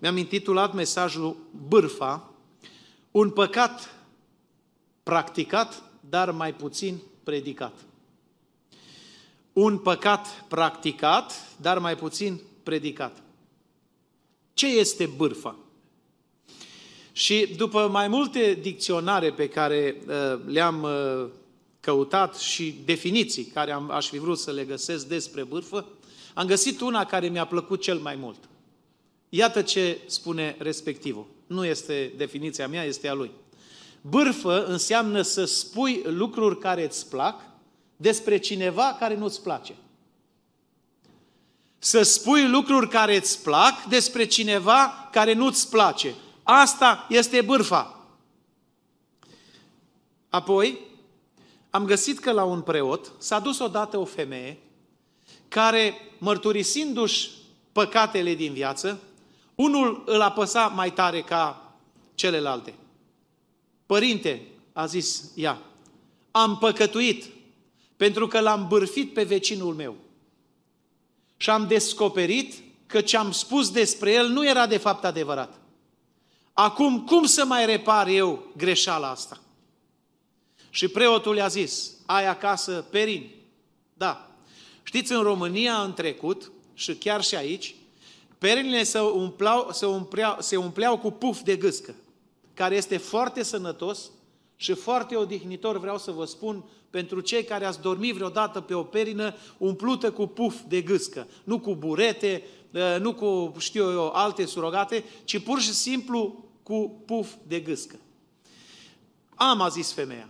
mi-am intitulat mesajul Bârfa, un păcat practicat, dar mai puțin predicat. Un păcat practicat, dar mai puțin predicat. Ce este bârfa? Și după mai multe dicționare pe care uh, le-am uh, căutat și definiții care am, aș fi vrut să le găsesc despre bârfă, am găsit una care mi-a plăcut cel mai mult. Iată ce spune respectivul. Nu este definiția mea, este a lui. Bârfă înseamnă să spui lucruri care îți plac despre cineva care nu-ți place. Să spui lucruri care îți plac despre cineva care nu-ți place. Asta este bârfa. Apoi, am găsit că la un preot s-a dus odată o femeie care, mărturisindu-și păcatele din viață, unul îl apăsa mai tare ca celelalte. Părinte, a zis ea, am păcătuit pentru că l-am bârfit pe vecinul meu. Și am descoperit că ce am spus despre el nu era de fapt adevărat. Acum, cum să mai repar eu greșeala asta? Și preotul i-a zis, ai acasă perini? Da. Știți, în România, în trecut, și chiar și aici, perinile se umpleau, se, umpleau, se umpleau cu puf de gâscă, care este foarte sănătos și foarte odihnitor, vreau să vă spun, pentru cei care ați dormit vreodată pe o perină umplută cu puf de gâscă, nu cu burete, ă, nu cu, știu eu, alte surogate, ci pur și simplu cu puf de gâscă. Am, a zis femeia,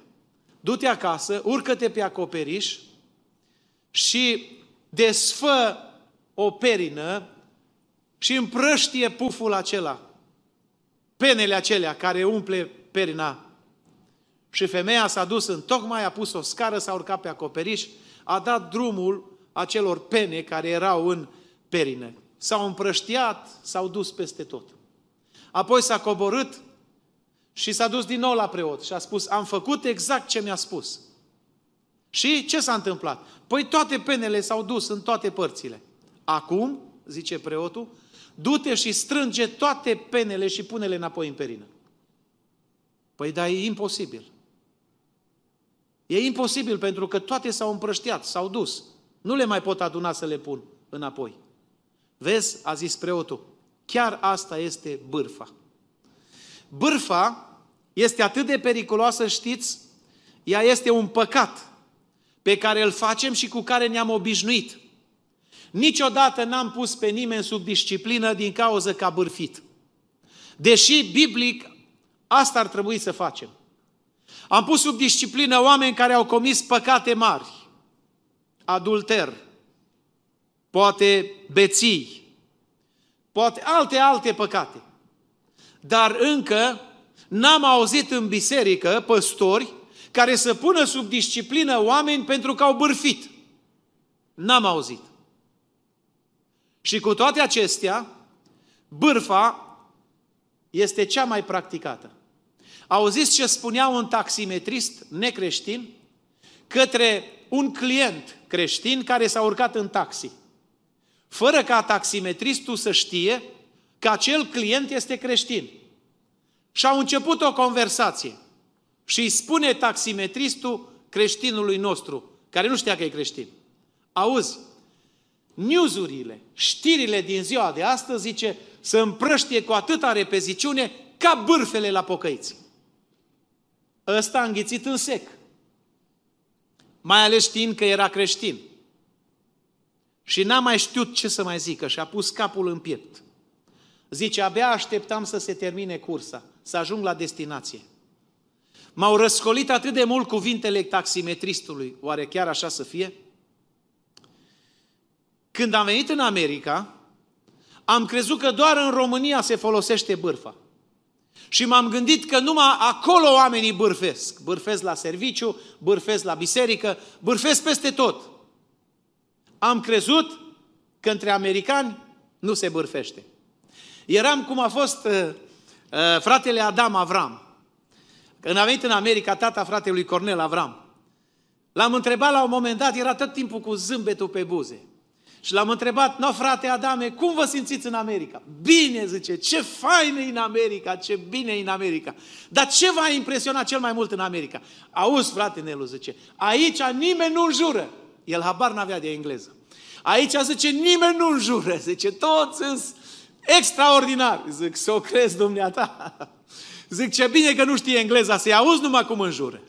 du-te acasă, urcă-te pe acoperiș și desfă o perină și împrăștie puful acela, penele acelea care umple perina. Și femeia s-a dus în tocmai, a pus o scară, s-a urcat pe acoperiș, a dat drumul acelor pene care erau în perină. S-au împrăștiat, s-au dus peste tot. Apoi s-a coborât și s-a dus din nou la preot și a spus, am făcut exact ce mi-a spus. Și ce s-a întâmplat? Păi toate penele s-au dus în toate părțile. Acum, zice preotul, du-te și strânge toate penele și pune-le înapoi în perină. Păi da, e imposibil. E imposibil pentru că toate s-au împrăștiat, s-au dus. Nu le mai pot aduna să le pun înapoi. Vezi, a zis preotul, chiar asta este bârfa. Bârfa este atât de periculoasă, știți, ea este un păcat pe care îl facem și cu care ne-am obișnuit. Niciodată n-am pus pe nimeni sub disciplină din cauză că a bârfit. Deși biblic asta ar trebui să facem. Am pus sub disciplină oameni care au comis păcate mari, adulter, poate beții, poate alte, alte păcate. Dar încă n-am auzit în biserică păstori care să pună sub disciplină oameni pentru că au bârfit. N-am auzit. Și cu toate acestea, bârfa este cea mai practicată. Auziți ce spunea un taximetrist necreștin către un client creștin care s-a urcat în taxi. Fără ca taximetristul să știe că acel client este creștin. Și au început o conversație. Și îi spune taximetristul creștinului nostru, care nu știa că e creștin. Auzi, newsurile, știrile din ziua de astăzi, zice, să împrăștie cu atâta repeziciune ca bârfele la pocăiți. Ăsta a înghițit în sec. Mai ales știind că era creștin. Și n-a mai știut ce să mai zică și a pus capul în piept. Zice, abia așteptam să se termine cursa, să ajung la destinație. M-au răscolit atât de mult cuvintele taximetristului. Oare chiar așa să fie? Când am venit în America, am crezut că doar în România se folosește bârfa. Și m-am gândit că numai acolo oamenii bârfesc. Bârfesc la serviciu, bârfesc la biserică, bârfesc peste tot. Am crezut că între americani nu se bârfește. Eram cum a fost uh, uh, fratele Adam Avram. Când a venit în America, tata fratelui Cornel Avram. L-am întrebat la un moment dat, era tot timpul cu zâmbetul pe buze. Și l-am întrebat, no frate Adame, cum vă simțiți în America? Bine, zice, ce fain e în America, ce bine e în America. Dar ce v-a impresionat cel mai mult în America? Auzi, frate Nelu, zice, aici nimeni nu înjură. El habar n-avea de engleză. Aici, zice, nimeni nu înjură. Zice, toți sunt extraordinar. Zic, să o crezi, dumneata. Zic, ce bine că nu știe engleza, să-i auzi numai cum înjură.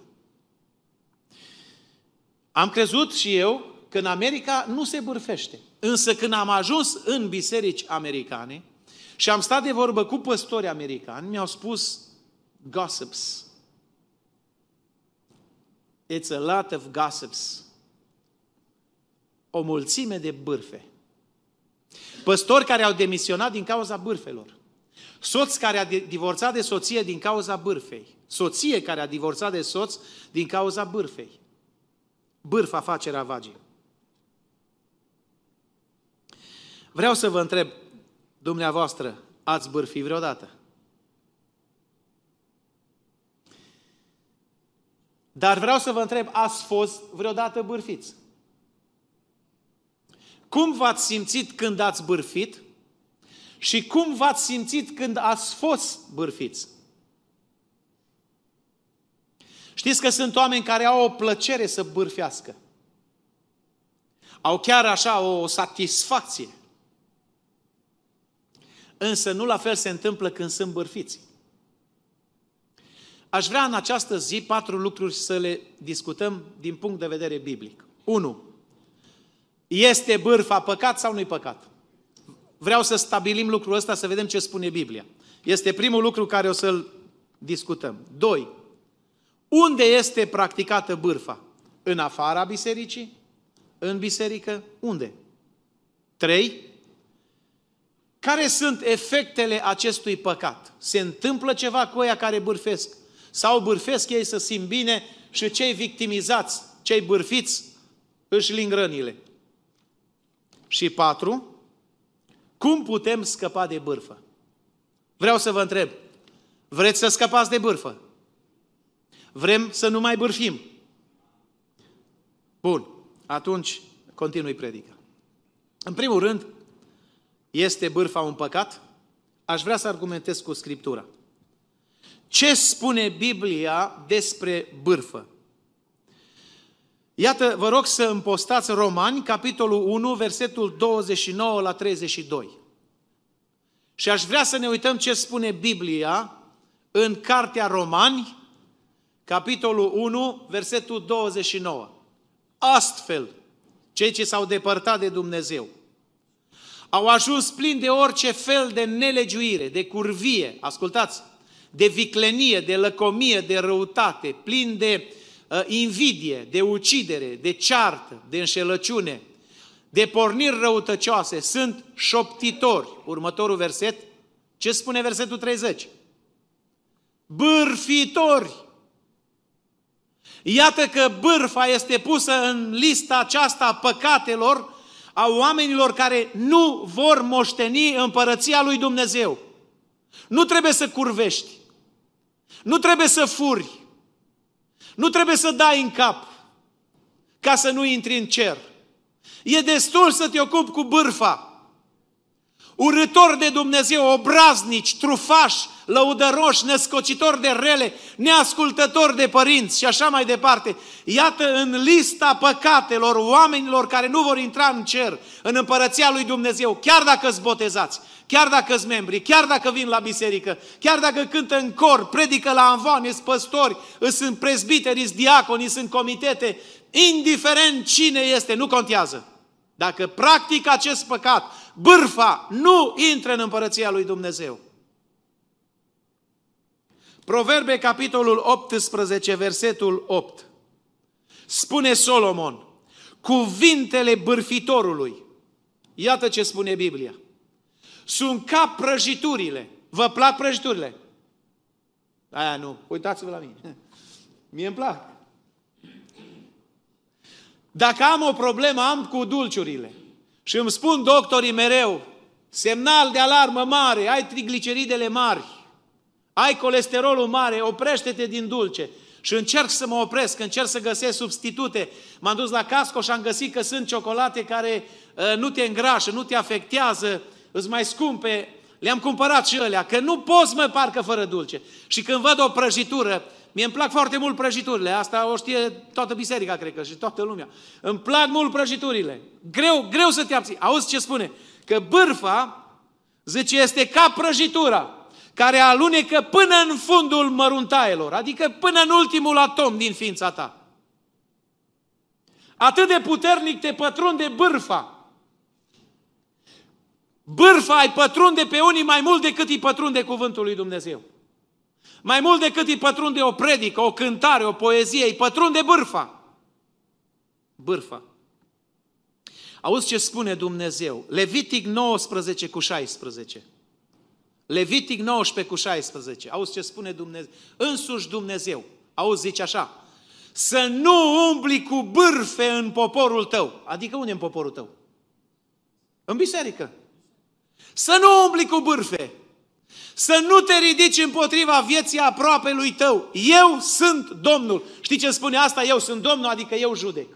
Am crezut și eu că în America nu se bârfește. Însă când am ajuns în biserici americane și am stat de vorbă cu păstori americani, mi-au spus gossips. It's a lot of gossips. O mulțime de bârfe. Păstori care au demisionat din cauza bârfelor. Soț care a divorțat de soție din cauza bârfei. Soție care a divorțat de soț din cauza bârfei. Bârfa face ravagii. Vreau să vă întreb, dumneavoastră, ați bârfi vreodată? Dar vreau să vă întreb, ați fost vreodată bârfiți? Cum v-ați simțit când ați bârfit și cum v-ați simțit când ați fost bârfiți? Știți că sunt oameni care au o plăcere să bârfească. Au chiar așa o satisfacție. Însă nu la fel se întâmplă când sunt bârfiți. Aș vrea în această zi patru lucruri să le discutăm din punct de vedere biblic. 1. Este bârfa păcat sau nu-i păcat? Vreau să stabilim lucrul ăsta, să vedem ce spune Biblia. Este primul lucru care o să-l discutăm. 2. Unde este practicată bârfa? În afara bisericii? În biserică? Unde? 3. Care sunt efectele acestui păcat? Se întâmplă ceva cu ăia care bârfesc? Sau bârfesc ei să simt bine și cei victimizați, cei bârfiți, își ling rănile? Și patru, cum putem scăpa de bârfă? Vreau să vă întreb, vreți să scăpați de bârfă? Vrem să nu mai bârfim? Bun, atunci continui predica. În primul rând, este bârfa un păcat? Aș vrea să argumentez cu Scriptura. Ce spune Biblia despre bârfă? Iată, vă rog să împostați Romani, capitolul 1, versetul 29 la 32. Și aș vrea să ne uităm ce spune Biblia în Cartea Romani, capitolul 1, versetul 29. Astfel, cei ce s-au depărtat de Dumnezeu, au ajuns plini de orice fel de nelegiuire, de curvie, ascultați, de viclenie, de lăcomie, de răutate, plini de uh, invidie, de ucidere, de ceartă, de înșelăciune, de porniri răutăcioase, sunt șoptitori. Următorul verset, ce spune versetul 30? Bârfitori. Iată că bârfa este pusă în lista aceasta a păcatelor a oamenilor care nu vor moșteni împărăția lui Dumnezeu. Nu trebuie să curvești. Nu trebuie să furi. Nu trebuie să dai în cap ca să nu intri în cer. E destul să te ocupi cu bârfa. Urător de Dumnezeu, obraznici, trufași, lăudăroși, născocitori de rele, neascultători de părinți și așa mai departe. Iată în lista păcatelor oamenilor care nu vor intra în cer, în împărăția lui Dumnezeu, chiar dacă îți botezați, chiar dacă îți membri, chiar dacă vin la biserică, chiar dacă cântă în cor, predică la anvoane, sunt păstori, sunt prezbiteri, sunt diaconi, sunt comitete, indiferent cine este, nu contează. Dacă practic acest păcat, bârfa nu intră în împărăția lui Dumnezeu. Proverbe, capitolul 18, versetul 8. Spune Solomon, cuvintele bârfitorului, iată ce spune Biblia, sunt ca prăjiturile. Vă plac prăjiturile? Aia nu, uitați-vă la mine. Mie îmi plac. Dacă am o problemă, am cu dulciurile. Și îmi spun doctorii mereu, semnal de alarmă mare, ai trigliceridele mari, ai colesterolul mare, oprește-te din dulce. Și încerc să mă opresc, încerc să găsesc substitute. M-am dus la Casco și am găsit că sunt ciocolate care uh, nu te îngrașă, nu te afectează, îți mai scumpe. Le-am cumpărat și alea, că nu poți mă parcă fără dulce. Și când văd o prăjitură, mie îmi plac foarte mult prăjiturile, asta o știe toată biserica, cred că, și toată lumea. Îmi plac mult prăjiturile. Greu, greu să te abții. Auzi ce spune? Că bârfa, zice, este ca prăjitura care alunecă până în fundul măruntaielor, adică până în ultimul atom din ființa ta. Atât de puternic te pătrunde bârfa. Bârfa îi pătrunde pe unii mai mult decât îi pătrunde cuvântul lui Dumnezeu. Mai mult decât îi pătrunde o predică, o cântare, o poezie, îi pătrunde bârfa. Bârfa. Auzi ce spune Dumnezeu? Levitic 19 cu 16. Levitic 19 cu 16. Auzi ce spune Dumnezeu? Însuși Dumnezeu. Auzi, zice așa. Să nu umbli cu bârfe în poporul tău. Adică unde în poporul tău? În biserică. Să nu umbli cu bârfe. Să nu te ridici împotriva vieții aproape lui tău. Eu sunt Domnul. Știi ce spune asta? Eu sunt Domnul, adică eu judec.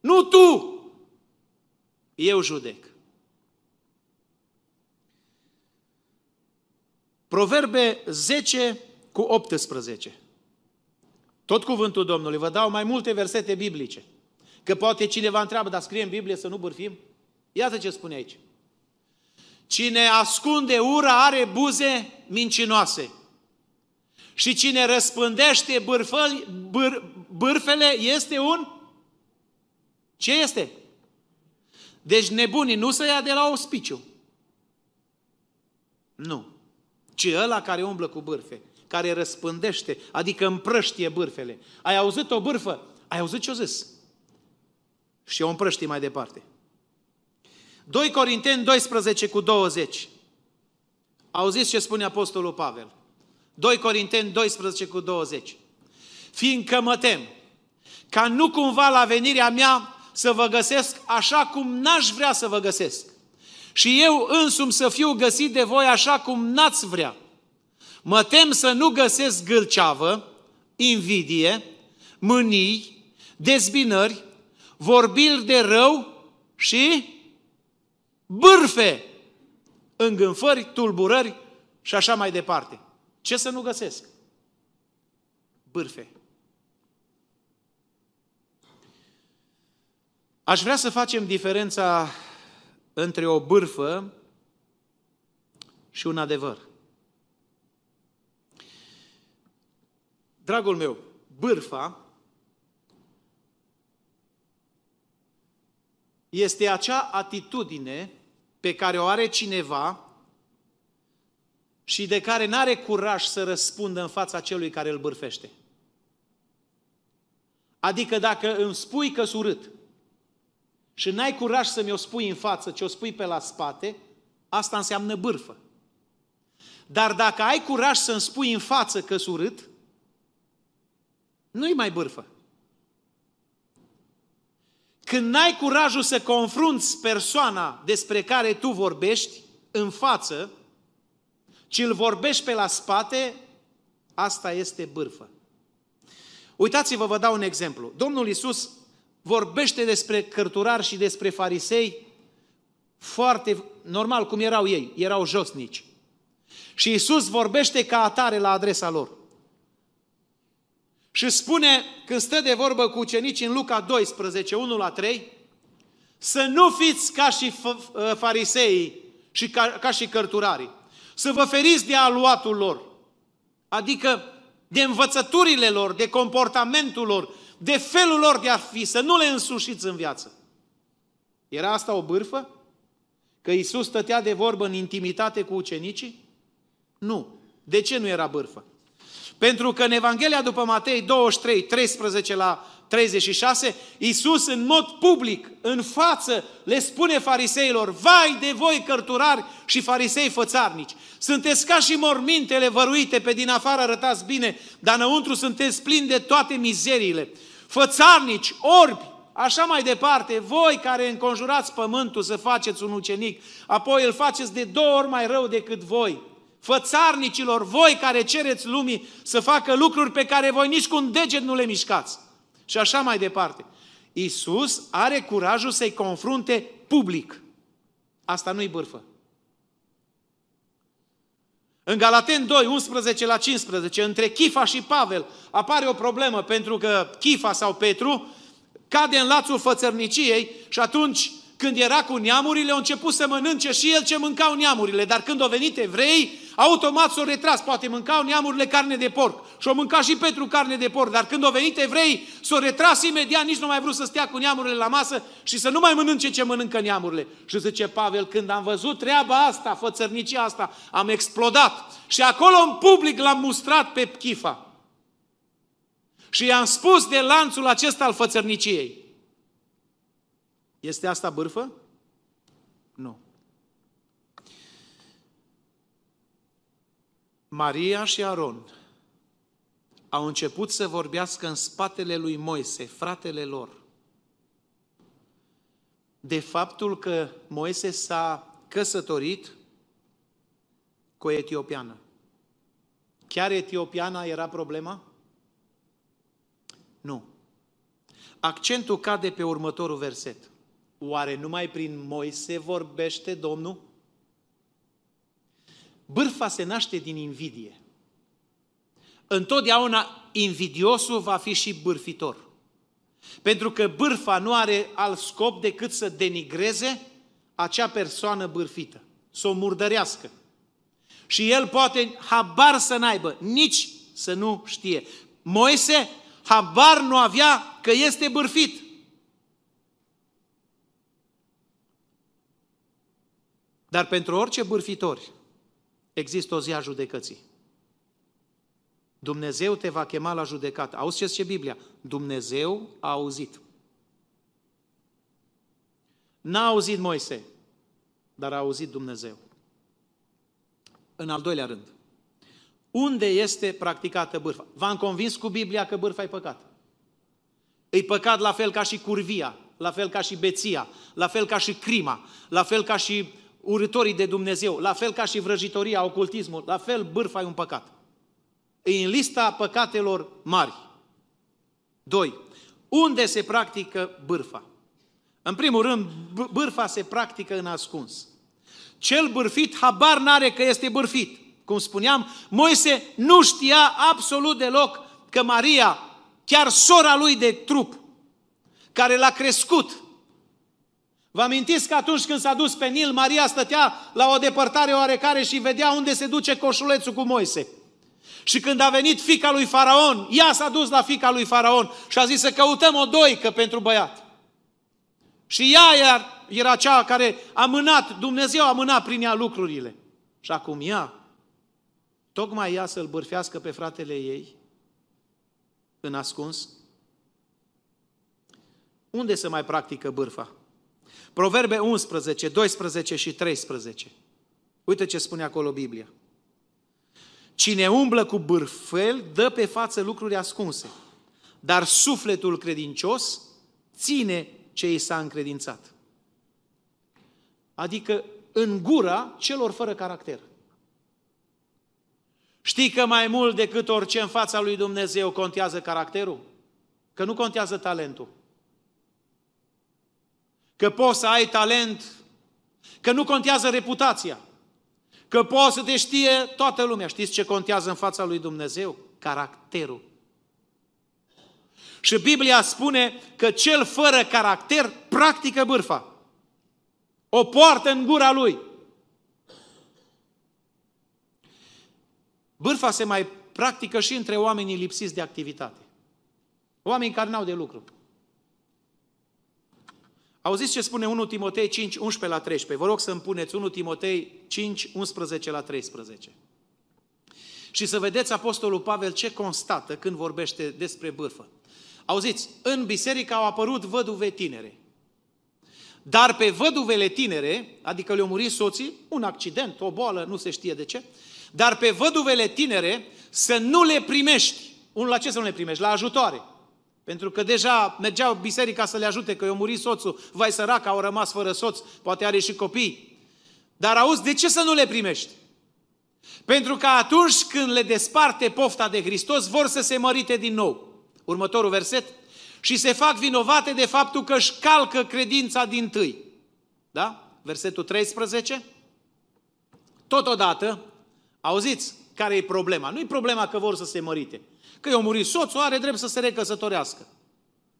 Nu tu. Eu judec. Proverbe 10 cu 18. Tot cuvântul Domnului. Vă dau mai multe versete biblice. Că poate cineva întreabă, dar scrie în Biblie să nu bârfim? Iată ce spune aici. Cine ascunde ura are buze mincinoase. Și cine răspândește bârfăli, bâr, bârfele este un... Ce este? Deci nebunii nu se ia de la ospiciu. Nu ci ăla care umblă cu bârfe, care răspândește, adică împrăștie bârfele. Ai auzit o bârfă? Ai auzit ce-o zis? Și o împrăștie mai departe. 2 Corinteni 12 cu 20. Auziți ce spune Apostolul Pavel? 2 Corinteni 12 cu 20. Fiindcă mă tem ca nu cumva la venirea mea să vă găsesc așa cum n-aș vrea să vă găsesc și eu însumi să fiu găsit de voi așa cum n-ați vrea. Mă tem să nu găsesc gâlceavă, invidie, mânii, dezbinări, vorbiri de rău și bârfe, îngânfări, tulburări și așa mai departe. Ce să nu găsesc? Bârfe. Aș vrea să facem diferența între o bârfă și un adevăr. Dragul meu, bârfa este acea atitudine pe care o are cineva și de care nu are curaj să răspundă în fața celui care îl bârfește. Adică dacă îmi spui că urât, și n-ai curaj să mi-o spui în față, ci o spui pe la spate, asta înseamnă bârfă. Dar dacă ai curaj să-mi spui în față că urât, nu-i mai bârfă. Când n-ai curajul să confrunți persoana despre care tu vorbești în față, ci îl vorbești pe la spate, asta este bârfă. Uitați-vă, vă dau un exemplu. Domnul Isus vorbește despre cărturari și despre farisei foarte normal cum erau ei, erau josnici. Și Isus vorbește ca atare la adresa lor. Și spune, când stă de vorbă cu ucenicii în Luca 12, 1 la 3, să nu fiți ca și farisei și ca, ca și cărturarii. Să vă feriți de aluatul lor. Adică de învățăturile lor, de comportamentul lor, de felul lor de a fi, să nu le însușiți în viață. Era asta o bârfă? Că Isus stătea de vorbă în intimitate cu ucenicii? Nu. De ce nu era bârfă? Pentru că în Evanghelia după Matei 23, 13 la 36, Iisus în mod public, în față, le spune fariseilor, vai de voi cărturari și farisei fățarnici, sunteți ca și mormintele văruite, pe din afară arătați bine, dar înăuntru sunteți plini de toate mizeriile fățarnici, orbi, așa mai departe, voi care înconjurați pământul să faceți un ucenic, apoi îl faceți de două ori mai rău decât voi. Fățarnicilor, voi care cereți lumii să facă lucruri pe care voi nici cu un deget nu le mișcați. Și așa mai departe. Isus are curajul să-i confrunte public. Asta nu-i bârfă. În Galaten 2, 11 la 15, între Chifa și Pavel apare o problemă pentru că Chifa sau Petru cade în lațul fățărniciei și atunci când era cu neamurile, a început să mănânce și el ce mâncau neamurile, dar când au venit evrei, automat s-au retras, poate mâncau neamurile carne de porc și au mâncat și Petru carne de porc, dar când au venit evrei, s-au retras imediat, nici nu mai vrut să stea cu neamurile la masă și să nu mai mănânce ce mănâncă neamurile. Și zice Pavel, când am văzut treaba asta, fățărnicia asta, am explodat și acolo în public l-am mustrat pe Chifa. Și i-am spus de lanțul acesta al fățărniciei. Este asta bârfă? Nu. Maria și Aron au început să vorbească în spatele lui Moise, fratele lor, de faptul că Moise s-a căsătorit cu o etiopiană. Chiar etiopiana era problema? Nu. Accentul cade pe următorul verset. Oare numai prin Moise vorbește Domnul? Bârfa se naște din invidie. Întotdeauna invidiosul va fi și bârfitor. Pentru că bârfa nu are alt scop decât să denigreze acea persoană bârfită, să o murdărească. Și el poate habar să n-aibă, nici să nu știe. Moise habar nu avea că este bârfit. Dar pentru orice bârfitori există o zi a judecății. Dumnezeu te va chema la judecată. Auzi ce zice Biblia? Dumnezeu a auzit. N-a auzit Moise, dar a auzit Dumnezeu. În al doilea rând, unde este practicată bârfa? V-am convins cu Biblia că bârfa e păcat. E păcat la fel ca și curvia, la fel ca și beția, la fel ca și crima, la fel ca și urătorii de Dumnezeu, la fel ca și vrăjitoria, ocultismul, la fel bârfa e un păcat. E în lista păcatelor mari. Doi. Unde se practică bârfa? În primul rând, bârfa se practică în ascuns. Cel bârfit habar n-are că este bârfit. Cum spuneam, Moise nu știa absolut deloc că Maria, chiar sora lui de trup, care l-a crescut, Vă amintiți că atunci când s-a dus pe Nil, Maria stătea la o depărtare oarecare și vedea unde se duce coșulețul cu Moise. Și când a venit fica lui Faraon, ea s-a dus la fica lui Faraon și a zis să căutăm o doică pentru băiat. Și ea era cea care a mânat, Dumnezeu a mânat prin ea lucrurile. Și acum ea, tocmai ea să-l bârfească pe fratele ei, în ascuns, unde se mai practică bârfa? Proverbe 11, 12 și 13. Uite ce spune acolo Biblia. Cine umblă cu bârfel dă pe față lucruri ascunse, dar sufletul credincios ține ce i s-a încredințat. Adică în gura celor fără caracter. Știi că mai mult decât orice în fața lui Dumnezeu contează caracterul? Că nu contează talentul că poți să ai talent, că nu contează reputația, că poți să te știe toată lumea. Știți ce contează în fața lui Dumnezeu? Caracterul. Și Biblia spune că cel fără caracter practică bârfa. O poartă în gura lui. Bârfa se mai practică și între oamenii lipsiți de activitate. Oameni care n-au de lucru. Auziți ce spune 1 Timotei 5, 11 la 13. Vă rog să îmi puneți 1 Timotei 5, 11 la 13. Și să vedeți Apostolul Pavel ce constată când vorbește despre bârfă. Auziți, în biserică au apărut văduve tinere. Dar pe văduvele tinere, adică le-au murit soții, un accident, o boală, nu se știe de ce, dar pe văduvele tinere să nu le primești. La ce să nu le primești? La ajutoare. Pentru că deja mergeau biserica să le ajute, că i-a murit soțul, vai sărac, au rămas fără soț, poate are și copii. Dar auzi, de ce să nu le primești? Pentru că atunci când le desparte pofta de Hristos, vor să se mărite din nou. Următorul verset. Și se fac vinovate de faptul că își calcă credința din tâi. Da? Versetul 13. Totodată, auziți care e problema? Nu e problema că vor să se mărite. Că i-a murit soțul, are drept să se recăsătorească.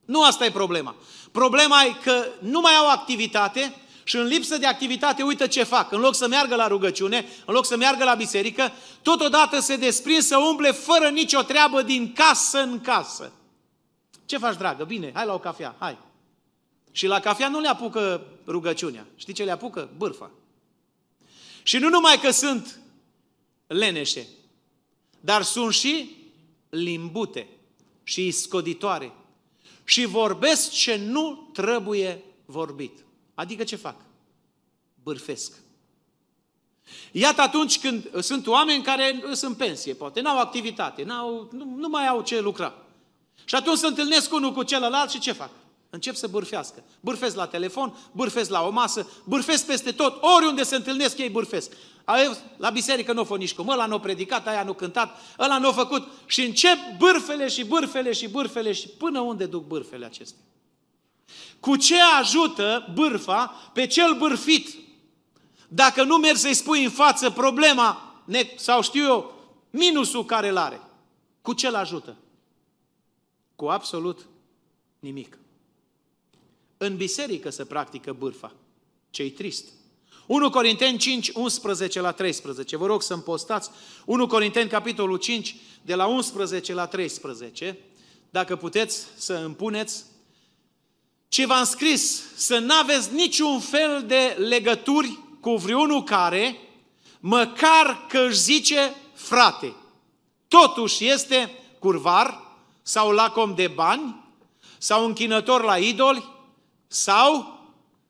Nu asta e problema. Problema e că nu mai au activitate și în lipsă de activitate uită ce fac. În loc să meargă la rugăciune, în loc să meargă la biserică, totodată se desprind să umble fără nicio treabă din casă în casă. Ce faci, dragă? Bine, hai la o cafea, hai. Și la cafea nu le apucă rugăciunea. Știi ce le apucă? Bârfa. Și nu numai că sunt leneșe, dar sunt și limbute și scoditoare și vorbesc ce nu trebuie vorbit. Adică ce fac? Bârfesc. Iată atunci când sunt oameni care sunt în pensie, poate, n-au activitate, n-au, nu, nu mai au ce lucra. Și atunci se întâlnesc unul cu celălalt și ce fac? Încep să bârfească. Bârfesc la telefon, bârfesc la o masă, bârfesc peste tot, oriunde se întâlnesc ei bârfesc. La biserică nu o nici cum, ăla nu predicat, aia nu cântat, ăla nu a făcut. Și încep bârfele și bârfele și bârfele și până unde duc bârfele acestea? Cu ce ajută bârfa pe cel bârfit? Dacă nu mergi să-i spui în față problema sau știu eu, minusul care îl are, cu ce-l ajută? Cu absolut nimic. În biserică se practică bârfa. Ce-i trist. 1 Corinteni 5, 11 la 13. Vă rog să-mi postați 1 Corinteni, capitolul 5, de la 11 la 13. Dacă puteți să împuneți ce v-am scris, să n-aveți niciun fel de legături cu vreunul care, măcar că își zice frate, totuși este curvar sau lacom de bani sau închinător la idoli sau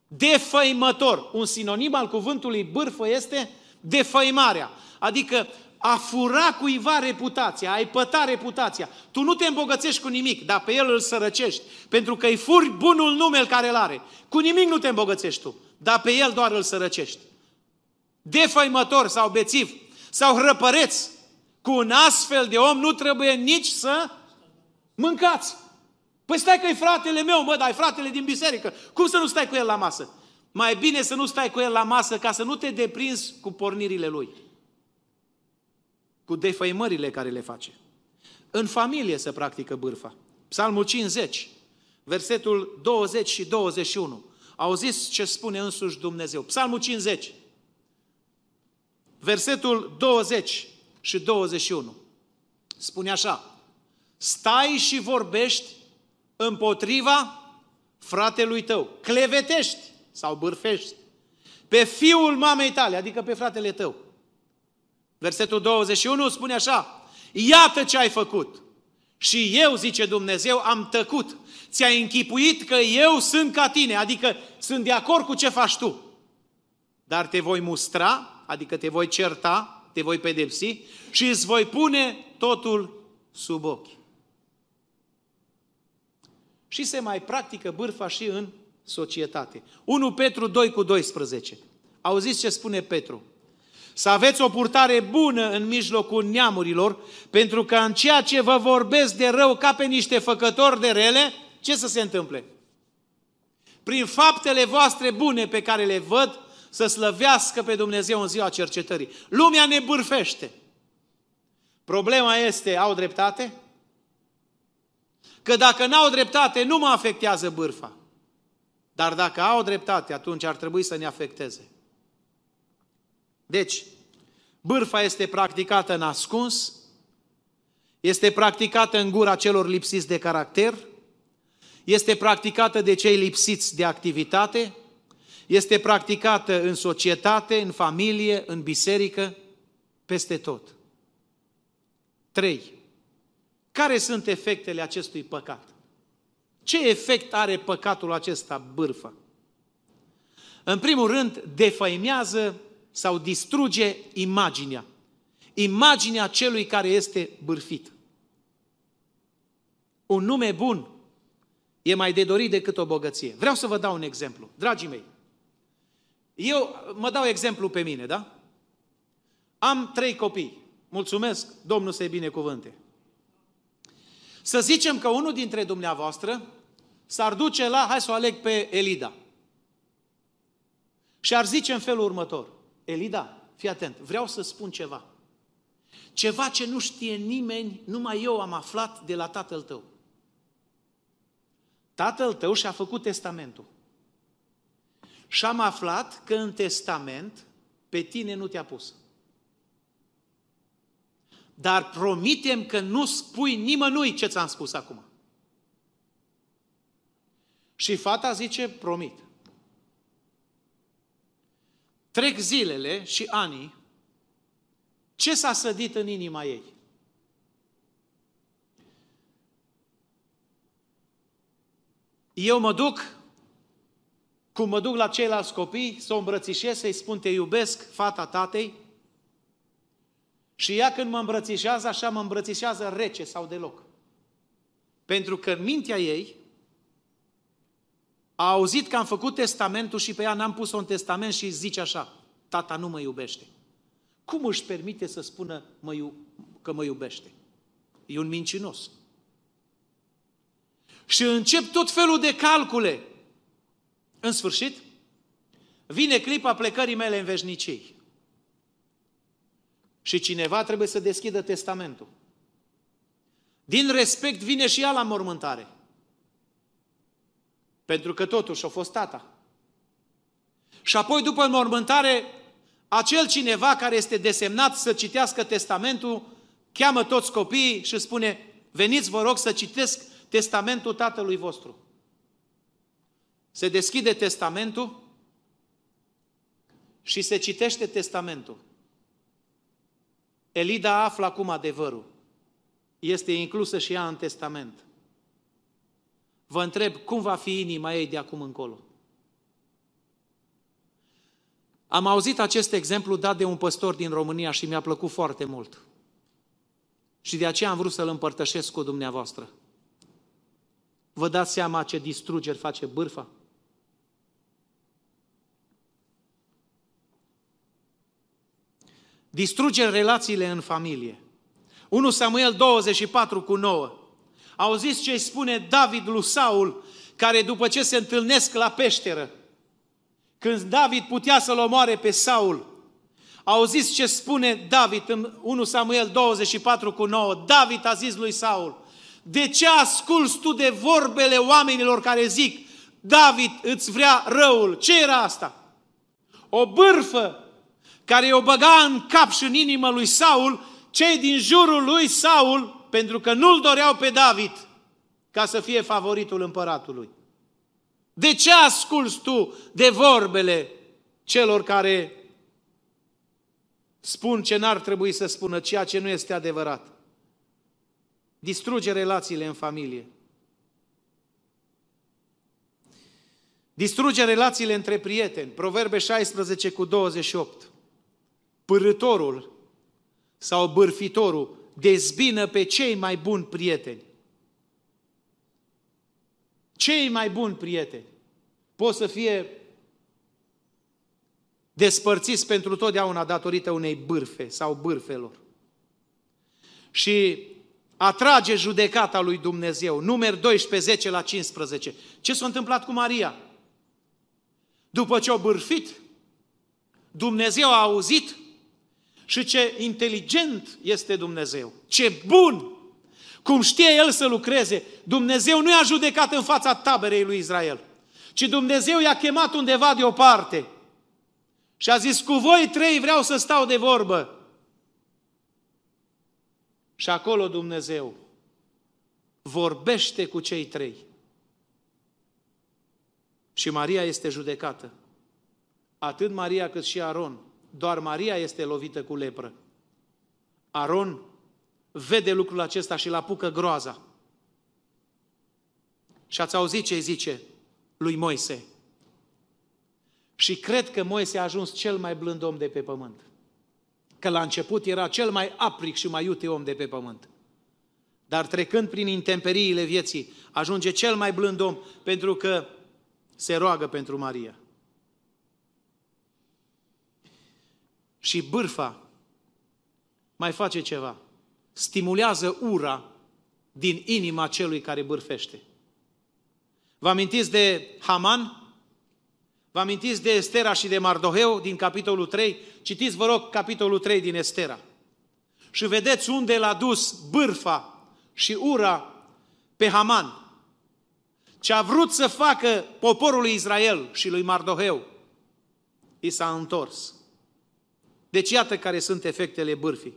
defăimător. Un sinonim al cuvântului bârfă este defăimarea. Adică a fura cuiva reputația, a-i păta reputația. Tu nu te îmbogățești cu nimic, dar pe el îl sărăcești, pentru că îi furi bunul nume care îl are. Cu nimic nu te îmbogățești tu, dar pe el doar îl sărăcești. Defăimător sau bețiv sau hrăpăreț, cu un astfel de om nu trebuie nici să mâncați. Păi stai că e fratele meu, mă, dar e fratele din biserică. Cum să nu stai cu el la masă? Mai bine să nu stai cu el la masă ca să nu te deprinzi cu pornirile lui cu defăimările care le face. În familie se practică bârfa. Psalmul 50, versetul 20 și 21. Auziți ce spune însuși Dumnezeu. Psalmul 50, versetul 20 și 21. Spune așa, stai și vorbești împotriva fratelui tău, clevetești sau bârfești pe fiul mamei tale, adică pe fratele tău Versetul 21 spune așa, iată ce ai făcut. Și eu, zice Dumnezeu, am tăcut. Ți-ai închipuit că eu sunt ca tine, adică sunt de acord cu ce faci tu. Dar te voi mustra, adică te voi certa, te voi pedepsi și îți voi pune totul sub ochi. Și se mai practică bârfa și în societate. 1 Petru 2 cu 12. Auziți ce spune Petru? Să aveți o purtare bună în mijlocul neamurilor, pentru că în ceea ce vă vorbesc de rău ca pe niște făcători de rele, ce să se întâmple? Prin faptele voastre bune pe care le văd, să slăvească pe Dumnezeu în ziua cercetării. Lumea ne bârfește. Problema este, au dreptate? Că dacă n-au dreptate, nu mă afectează bârfa. Dar dacă au dreptate, atunci ar trebui să ne afecteze. Deci, bârfa este practicată în ascuns, este practicată în gura celor lipsiți de caracter, este practicată de cei lipsiți de activitate, este practicată în societate, în familie, în biserică, peste tot. 3. Care sunt efectele acestui păcat? Ce efect are păcatul acesta, bârfă? În primul rând, defăimează sau distruge imaginea. Imaginea celui care este bârfit. Un nume bun e mai de dorit decât o bogăție. Vreau să vă dau un exemplu. Dragii mei, eu mă dau exemplu pe mine, da? Am trei copii. Mulțumesc, Domnul să-i binecuvânte. Să zicem că unul dintre dumneavoastră s-ar duce la, hai să o aleg pe Elida. Și ar zice în felul următor, Elida, fii atent, vreau să spun ceva. Ceva ce nu știe nimeni, numai eu am aflat de la tatăl tău. Tatăl tău și-a făcut testamentul. Și am aflat că în testament pe tine nu te-a pus. Dar promitem că nu spui nimănui ce ți-am spus acum. Și fata zice, promit. Trec zilele și anii, ce s-a sădit în inima ei? Eu mă duc, cum mă duc la ceilalți copii, să o îmbrățișez, să-i spun te iubesc, fata tatei, și ea când mă îmbrățișează, așa mă îmbrățișează rece sau deloc. Pentru că în mintea ei a auzit că am făcut testamentul și pe ea n-am pus-o în testament și zice așa, tata nu mă iubește. Cum își permite să spună mă iu- că mă iubește? E un mincinos. Și încep tot felul de calcule. În sfârșit, vine clipa plecării mele în veșnicii. Și cineva trebuie să deschidă testamentul. Din respect vine și ea la mormântare. Pentru că totuși a fost tata. Și apoi după mormântare, acel cineva care este desemnat să citească testamentul, cheamă toți copiii și spune, veniți vă rog să citesc testamentul tatălui vostru. Se deschide testamentul și se citește testamentul. Elida află acum adevărul. Este inclusă și ea în testament. Vă întreb, cum va fi inima ei de acum încolo? Am auzit acest exemplu dat de un păstor din România și mi-a plăcut foarte mult. Și de aceea am vrut să-l împărtășesc cu dumneavoastră. Vă dați seama ce distrugeri face bârfa? Distruge relațiile în familie. 1 Samuel 24 cu 9. Auziți ce îi spune David lui Saul, care după ce se întâlnesc la peșteră, când David putea să-l omoare pe Saul, auziți ce spune David în 1 Samuel 24 cu 9. David a zis lui Saul, de ce asculți tu de vorbele oamenilor care zic, David îți vrea răul? Ce era asta? O bârfă care o băga în cap și în inimă lui Saul, cei din jurul lui Saul, pentru că nu-l doreau pe David ca să fie favoritul împăratului. De ce asculți tu de vorbele celor care spun ce n-ar trebui să spună, ceea ce nu este adevărat? Distruge relațiile în familie. Distruge relațiile între prieteni. Proverbe 16 cu 28 pârâtorul sau bârfitorul dezbină pe cei mai buni prieteni. Cei mai buni prieteni pot să fie despărțiți pentru totdeauna datorită unei bârfe sau bârfelor. Și atrage judecata lui Dumnezeu. Numer 12, 10 la 15. Ce s-a întâmplat cu Maria? După ce o bârfit, Dumnezeu a auzit și ce inteligent este Dumnezeu, ce bun, cum știe El să lucreze. Dumnezeu nu i-a judecat în fața taberei lui Israel, ci Dumnezeu i-a chemat undeva deoparte și a zis, cu voi trei vreau să stau de vorbă. Și acolo Dumnezeu vorbește cu cei trei. Și Maria este judecată. Atât Maria cât și Aron doar Maria este lovită cu lepră. Aron vede lucrul acesta și îl apucă groaza. Și ați auzit ce zice lui Moise. Și cred că Moise a ajuns cel mai blând om de pe pământ. Că la început era cel mai apric și mai iute om de pe pământ. Dar trecând prin intemperiile vieții, ajunge cel mai blând om pentru că se roagă pentru Maria. Și bârfa mai face ceva. Stimulează ura din inima celui care bârfește. Vă amintiți de Haman? Vă amintiți de Estera și de Mardoheu din capitolul 3? Citiți, vă rog, capitolul 3 din Estera. Și vedeți unde l-a dus bârfa și ura pe Haman. Ce a vrut să facă poporul lui Israel și lui Mardoheu, i s-a întors. Deci iată care sunt efectele bârfii.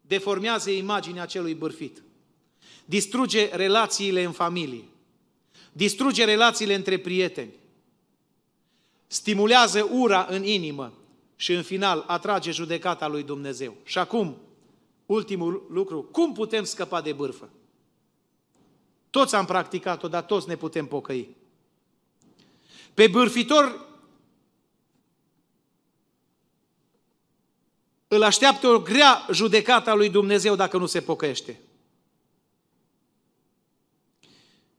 Deformează imaginea celui bârfit. Distruge relațiile în familie. Distruge relațiile între prieteni. Stimulează ura în inimă și în final atrage judecata lui Dumnezeu. Și acum, ultimul lucru, cum putem scăpa de bârfă? Toți am practicat-o, dar toți ne putem pocăi. Pe bârfitor îl așteaptă o grea judecată a lui Dumnezeu dacă nu se pocăiește.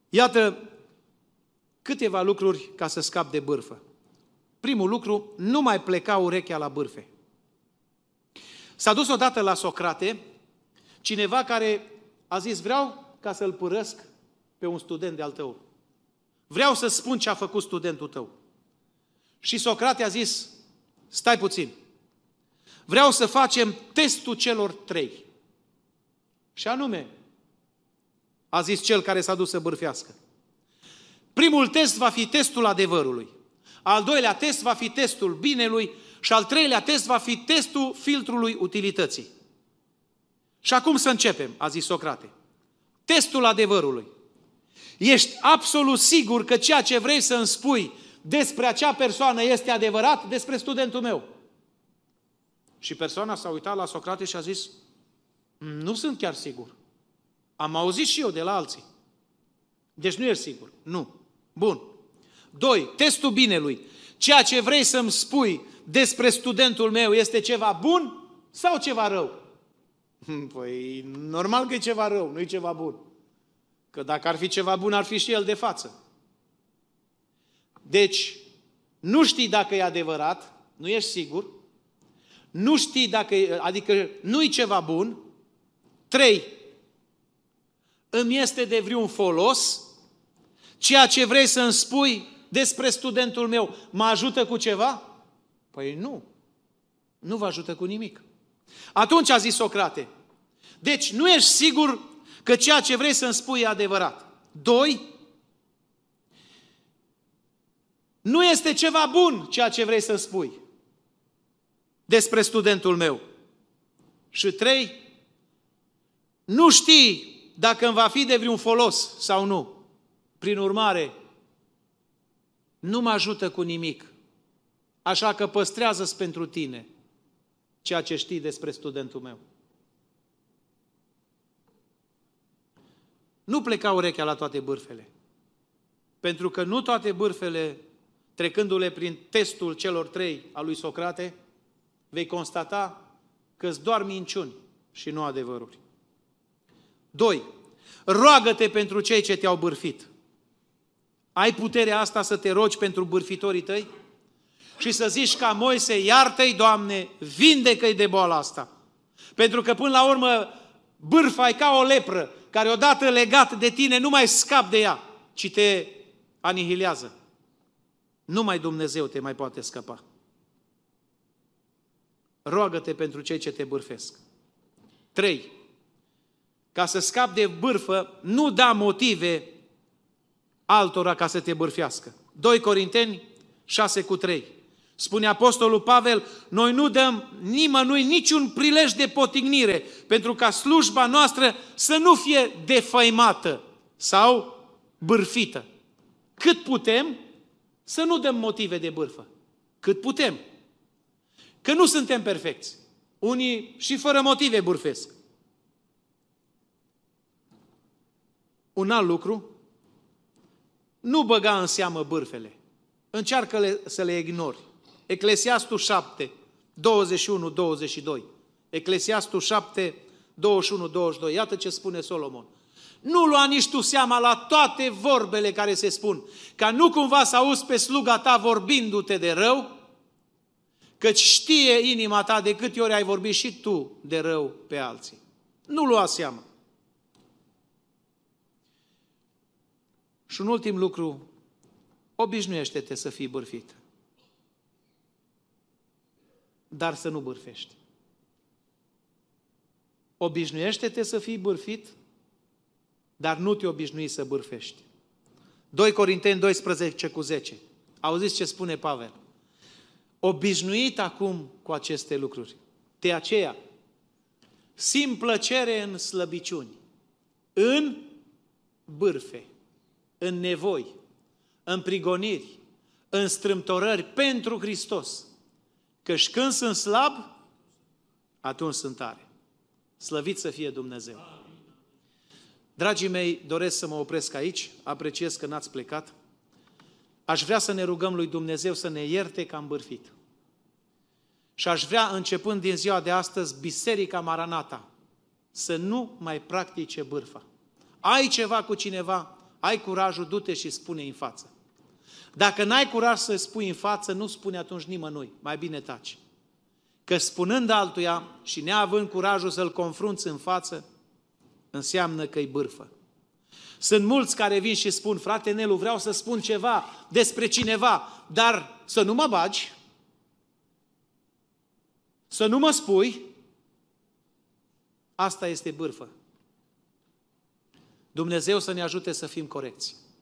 Iată câteva lucruri ca să scap de bârfă. Primul lucru, nu mai pleca urechea la bârfe. S-a dus odată la Socrate cineva care a zis, vreau ca să-l părăsc pe un student de-al tău. Vreau să spun ce a făcut studentul tău. Și Socrate a zis, stai puțin, vreau să facem testul celor trei. Și anume, a zis cel care s-a dus să bârfească. Primul test va fi testul adevărului. Al doilea test va fi testul binelui și al treilea test va fi testul filtrului utilității. Și acum să începem, a zis Socrate. Testul adevărului. Ești absolut sigur că ceea ce vrei să îmi spui despre acea persoană este adevărat despre studentul meu. Și persoana s-a uitat la Socrate și a zis, nu sunt chiar sigur. Am auzit și eu de la alții. Deci nu ești sigur. Nu. Bun. Doi, testul binelui. Ceea ce vrei să-mi spui despre studentul meu este ceva bun sau ceva rău? Păi, normal că e ceva rău, nu e ceva bun. Că dacă ar fi ceva bun, ar fi și el de față. Deci, nu știi dacă e adevărat, nu ești sigur, nu știi dacă, adică nu-i ceva bun. Trei, îmi este de vreun folos, ceea ce vrei să îmi spui despre studentul meu, mă ajută cu ceva? Păi nu, nu vă ajută cu nimic. Atunci a zis Socrate, deci nu ești sigur că ceea ce vrei să-mi spui e adevărat. Doi, nu este ceva bun ceea ce vrei să spui despre studentul meu. Și trei, nu știi dacă îmi va fi de vreun folos sau nu. Prin urmare, nu mă ajută cu nimic. Așa că păstrează-ți pentru tine ceea ce știi despre studentul meu. Nu pleca urechea la toate bârfele. Pentru că nu toate bârfele, trecându-le prin testul celor trei a lui Socrate, vei constata că îți doar minciuni și nu adevăruri. 2. Roagă-te pentru cei ce te-au bârfit. Ai puterea asta să te rogi pentru bârfitorii tăi? Și să zici ca Moise, iartă-i, Doamne, vindecă-i de boala asta. Pentru că până la urmă bârfa e ca o lepră, care odată legat de tine nu mai scap de ea, ci te anihilează. Numai Dumnezeu te mai poate scăpa. Roagă-te pentru cei ce te bârfesc. 3. Ca să scapi de bârfă, nu da motive altora ca să te bârfească. 2 Corinteni 6 cu 3. Spune Apostolul Pavel, noi nu dăm nimănui niciun prilej de potignire pentru ca slujba noastră să nu fie defăimată sau bârfită. Cât putem să nu dăm motive de bârfă. Cât putem. Că nu suntem perfecți. Unii și fără motive bârfesc. Un alt lucru, nu băga în seamă bârfele. Încearcă le, să le ignori. Eclesiastul 7, 21, 22. Eclesiastul 7, 21, 22. Iată ce spune Solomon. Nu lua nici tu seama la toate vorbele care se spun, ca nu cumva să auzi pe sluga ta vorbindu-te de rău, Căci știe inima ta de câte ori ai vorbit și tu de rău pe alții. Nu lua seama. Și un ultim lucru, obișnuiește-te să fii bârfit. Dar să nu bârfești. Obișnuiește-te să fii bârfit, dar nu te obișnui să bârfești. 2 Corinteni 12 cu 10. Auziți ce spune Pavel? Obișnuit acum cu aceste lucruri. De aceea, simt plăcere în slăbiciuni, în bârfe, în nevoi, în prigoniri, în strâmtorări pentru Hristos. Căci când sunt slab, atunci sunt tare. Slăvit să fie Dumnezeu! Dragii mei, doresc să mă opresc aici, apreciez că n-ați plecat. Aș vrea să ne rugăm lui Dumnezeu să ne ierte că am bârfit. Și aș vrea, începând din ziua de astăzi, Biserica Maranata să nu mai practice bârfa. Ai ceva cu cineva, ai curajul, du-te și spune în față. Dacă n-ai curaj să spui în față, nu spune atunci nimănui, mai bine taci. Că spunând altuia și neavând curajul să-l confrunți în față, înseamnă că-i bârfă. Sunt mulți care vin și spun, frate Nelu, vreau să spun ceva despre cineva, dar să nu mă bagi, să nu mă spui, asta este bârfă. Dumnezeu să ne ajute să fim corecți.